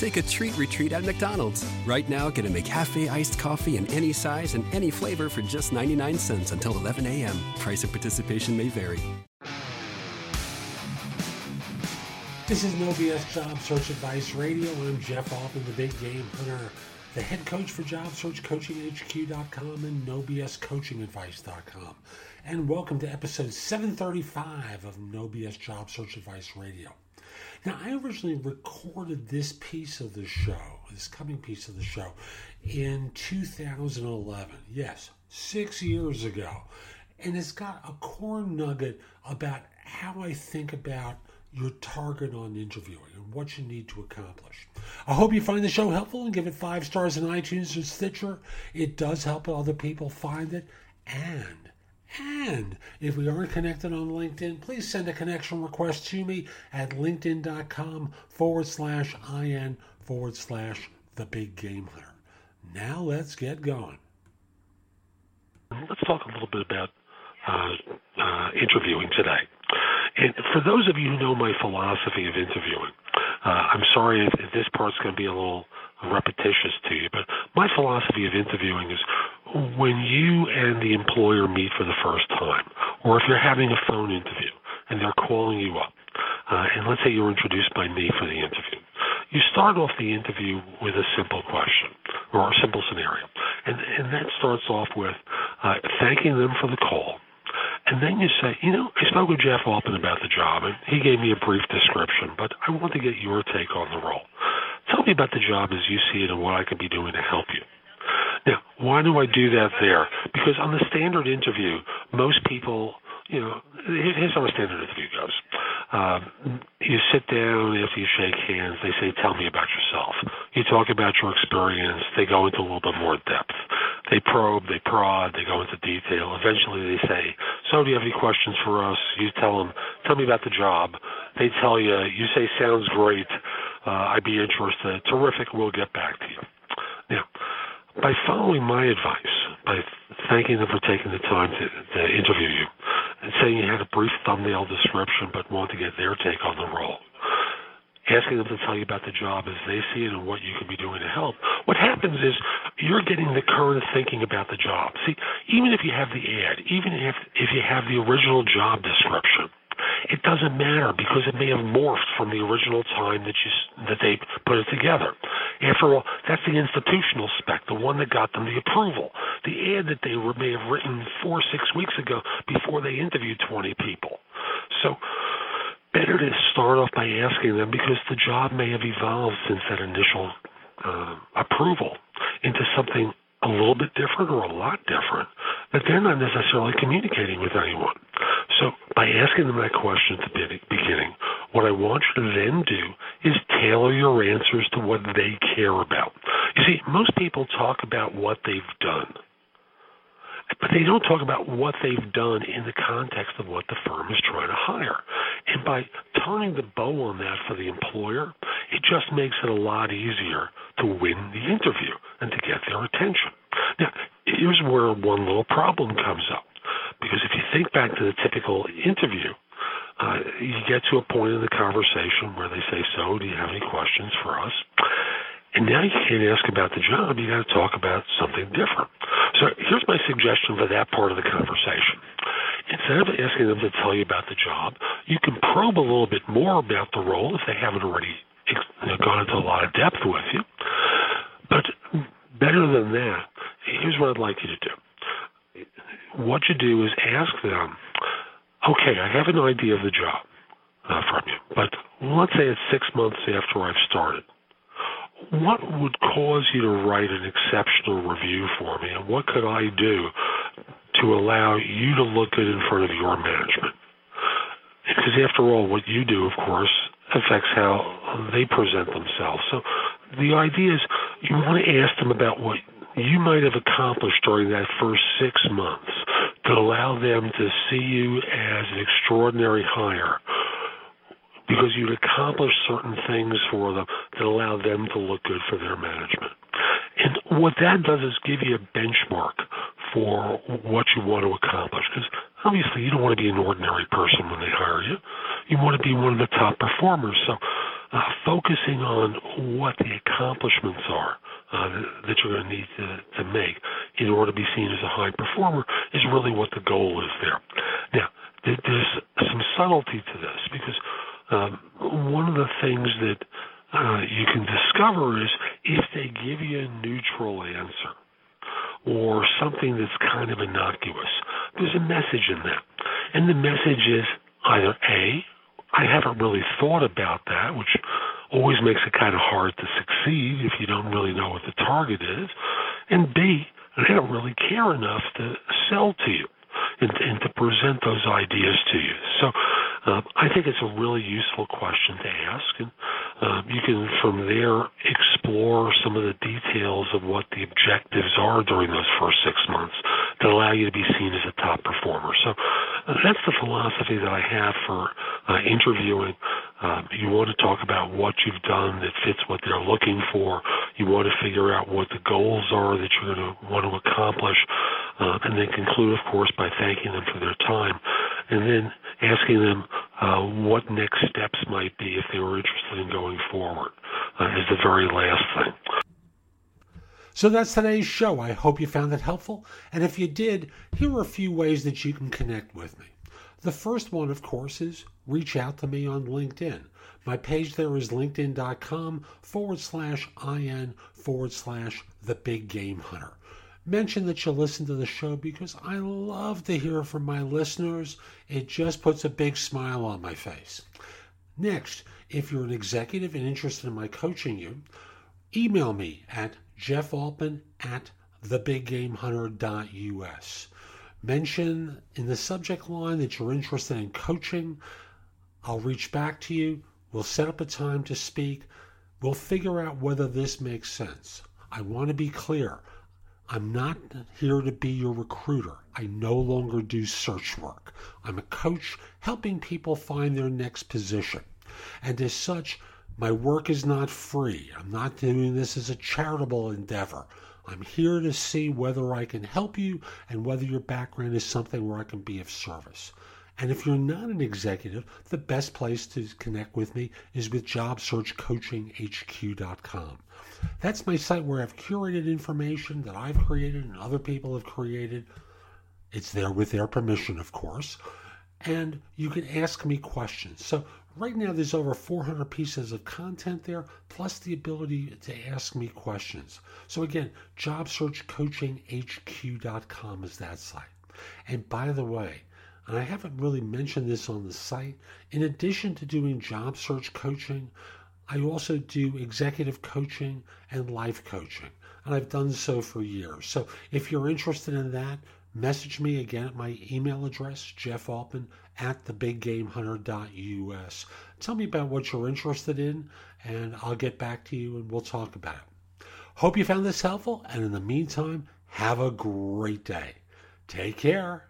Take a treat retreat at McDonald's. Right now, get a McCafe iced coffee in any size and any flavor for just 99 cents until 11 a.m. Price of participation may vary. This is No BS Job Search Advice Radio. I'm Jeff Altman, the Big Game Hunter, the head coach for Job Search Coaching HQ.com and NoBSCoachingAdvice.com. And welcome to episode 735 of No BS Job Search Advice Radio. Now, I originally recorded this piece of the show, this coming piece of the show, in 2011. Yes, six years ago. And it's got a core nugget about how I think about your target on interviewing and what you need to accomplish. I hope you find the show helpful and give it five stars in iTunes or Stitcher. It does help other people find it. And and if we aren't connected on LinkedIn, please send a connection request to me at linkedin.com forward slash IN forward slash the big game hunter. Now let's get going. Let's talk a little bit about uh, uh, interviewing today. And for those of you who know my philosophy of interviewing, uh, I'm sorry if, if this part's going to be a little repetitious to you, but my philosophy of interviewing is when you and the employer meet for the first time, or if you're having a phone interview and they're calling you up, uh, and let's say you're introduced by me for the interview, you start off the interview with a simple question or a simple scenario, and and that starts off with uh, thanking them for the call. And then you say, you know, I spoke with Jeff Altman about the job, and he gave me a brief description, but I want to get your take on the role. Tell me about the job as you see it and what I can be doing to help you. Now, why do I do that there? Because on the standard interview, most people, you know, here's how a standard interview goes. Um, you sit down after you shake hands. They say, "Tell me about yourself." You talk about your experience. They go into a little bit more depth. They probe, they prod, they go into detail. Eventually, they say, "So, do you have any questions for us?" You tell them, "Tell me about the job." They tell you. You say, "Sounds great. Uh, I'd be interested." Terrific. We'll get back to you. Now, by following my advice, by thanking them for taking the time to, to interview you, and saying you had a brief thumbnail description but want to get their take on the role, asking them to tell you about the job as they see it and what you can be doing to help. What happens is you're getting the current thinking about the job. See, even if you have the ad, even if if you have the original job description, it doesn't matter because it may have morphed from the original time that you that they put it together. After all, that's the institutional spec, the one that got them the approval. The ad that they were, may have written four, six weeks ago before they interviewed 20 people. So better to start off by asking them because the job may have evolved since that initial uh, approval into something a little bit different or a lot different that they're not necessarily communicating with anyone. So by asking them that question at the beginning, what I want you to then do is tailor your answers to what they care about. You see, most people talk about what they've done, but they don't talk about what they've done in the context of what the firm is trying to hire. And by turning the bow on that for the employer, it just makes it a lot easier to win the interview and to get their attention. Now, here's where one little problem comes up. Because if you think back to the typical interview, uh, you get to a point in the conversation where they say, "So, do you have any questions for us?" And now you can't ask about the job. You got to talk about something different. So here's my suggestion for that part of the conversation. Instead of asking them to tell you about the job, you can probe a little bit more about the role if they haven't already gone into a lot of depth with you. But better than that, here's what I'd like you to do. What you do is ask them okay, I have an idea of the job from you, but let's say it's six months after I've started. What would cause you to write an exceptional review for me, and what could I do to allow you to look good in front of your management? Because after all, what you do, of course, affects how they present themselves. So the idea is you want to ask them about what you might have accomplished during that first six months that allow them to see you as an extraordinary hire because you'd accomplish certain things for them that allow them to look good for their management. And what that does is give you a benchmark for what you want to accomplish. Because obviously, you don't want to be an ordinary person when they hire you. You want to be one of the top performers. So, uh, focusing on what the accomplishments are uh, that you're going to need to, to make in order to be seen as a high performer is really what the goal is there. Now, there's some subtlety to this because um, one of the things that uh, you can discover is if they give you a neutral answer or something that's kind of innocuous, there's a message in that. And the message is either A, I haven't really thought about that, which always makes it kind of hard to succeed if you don't really know what the target is, and B, I don't really care enough to sell to you and, and to present those ideas to you. So um, I think it's a really useful question to ask, and um, you can from there explore some of the details of what the objectives are during those first six months that allow you to be seen as a top performer. So uh, that's the philosophy that I have for uh, interviewing. Um, you want to talk about what you've done that fits what they're looking for. You want to figure out what the goals are that you're going to want to accomplish, uh, and then conclude, of course, by thanking them for their time, and then asking them uh, what next steps might be if they were interested in going forward. Uh, is the very last thing. So that's today's show. I hope you found it helpful. And if you did, here are a few ways that you can connect with me. The first one, of course, is reach out to me on LinkedIn. My page there is linkedin.com forward slash IN forward slash the big game hunter. Mention that you listen to the show because I love to hear from my listeners. It just puts a big smile on my face. Next, if you're an executive and interested in my coaching you, email me at jeffaltman at thebiggamehunter.us. Mention in the subject line that you're interested in coaching. I'll reach back to you. We'll set up a time to speak. We'll figure out whether this makes sense. I want to be clear. I'm not here to be your recruiter. I no longer do search work. I'm a coach helping people find their next position. And as such, my work is not free. I'm not doing this as a charitable endeavor. I'm here to see whether I can help you and whether your background is something where I can be of service. And if you're not an executive, the best place to connect with me is with JobSearchCoachingHQ.com. That's my site where I've curated information that I've created and other people have created. It's there with their permission, of course. And you can ask me questions. So Right now, there's over 400 pieces of content there, plus the ability to ask me questions. So, again, JobSearchCoachingHQ.com is that site. And by the way, and I haven't really mentioned this on the site, in addition to doing job search coaching, I also do executive coaching and life coaching. And I've done so for years. So if you're interested in that, message me again at my email address, Jeff Altman at thebiggamehunter.us. Tell me about what you're interested in, and I'll get back to you and we'll talk about it. Hope you found this helpful, and in the meantime, have a great day. Take care.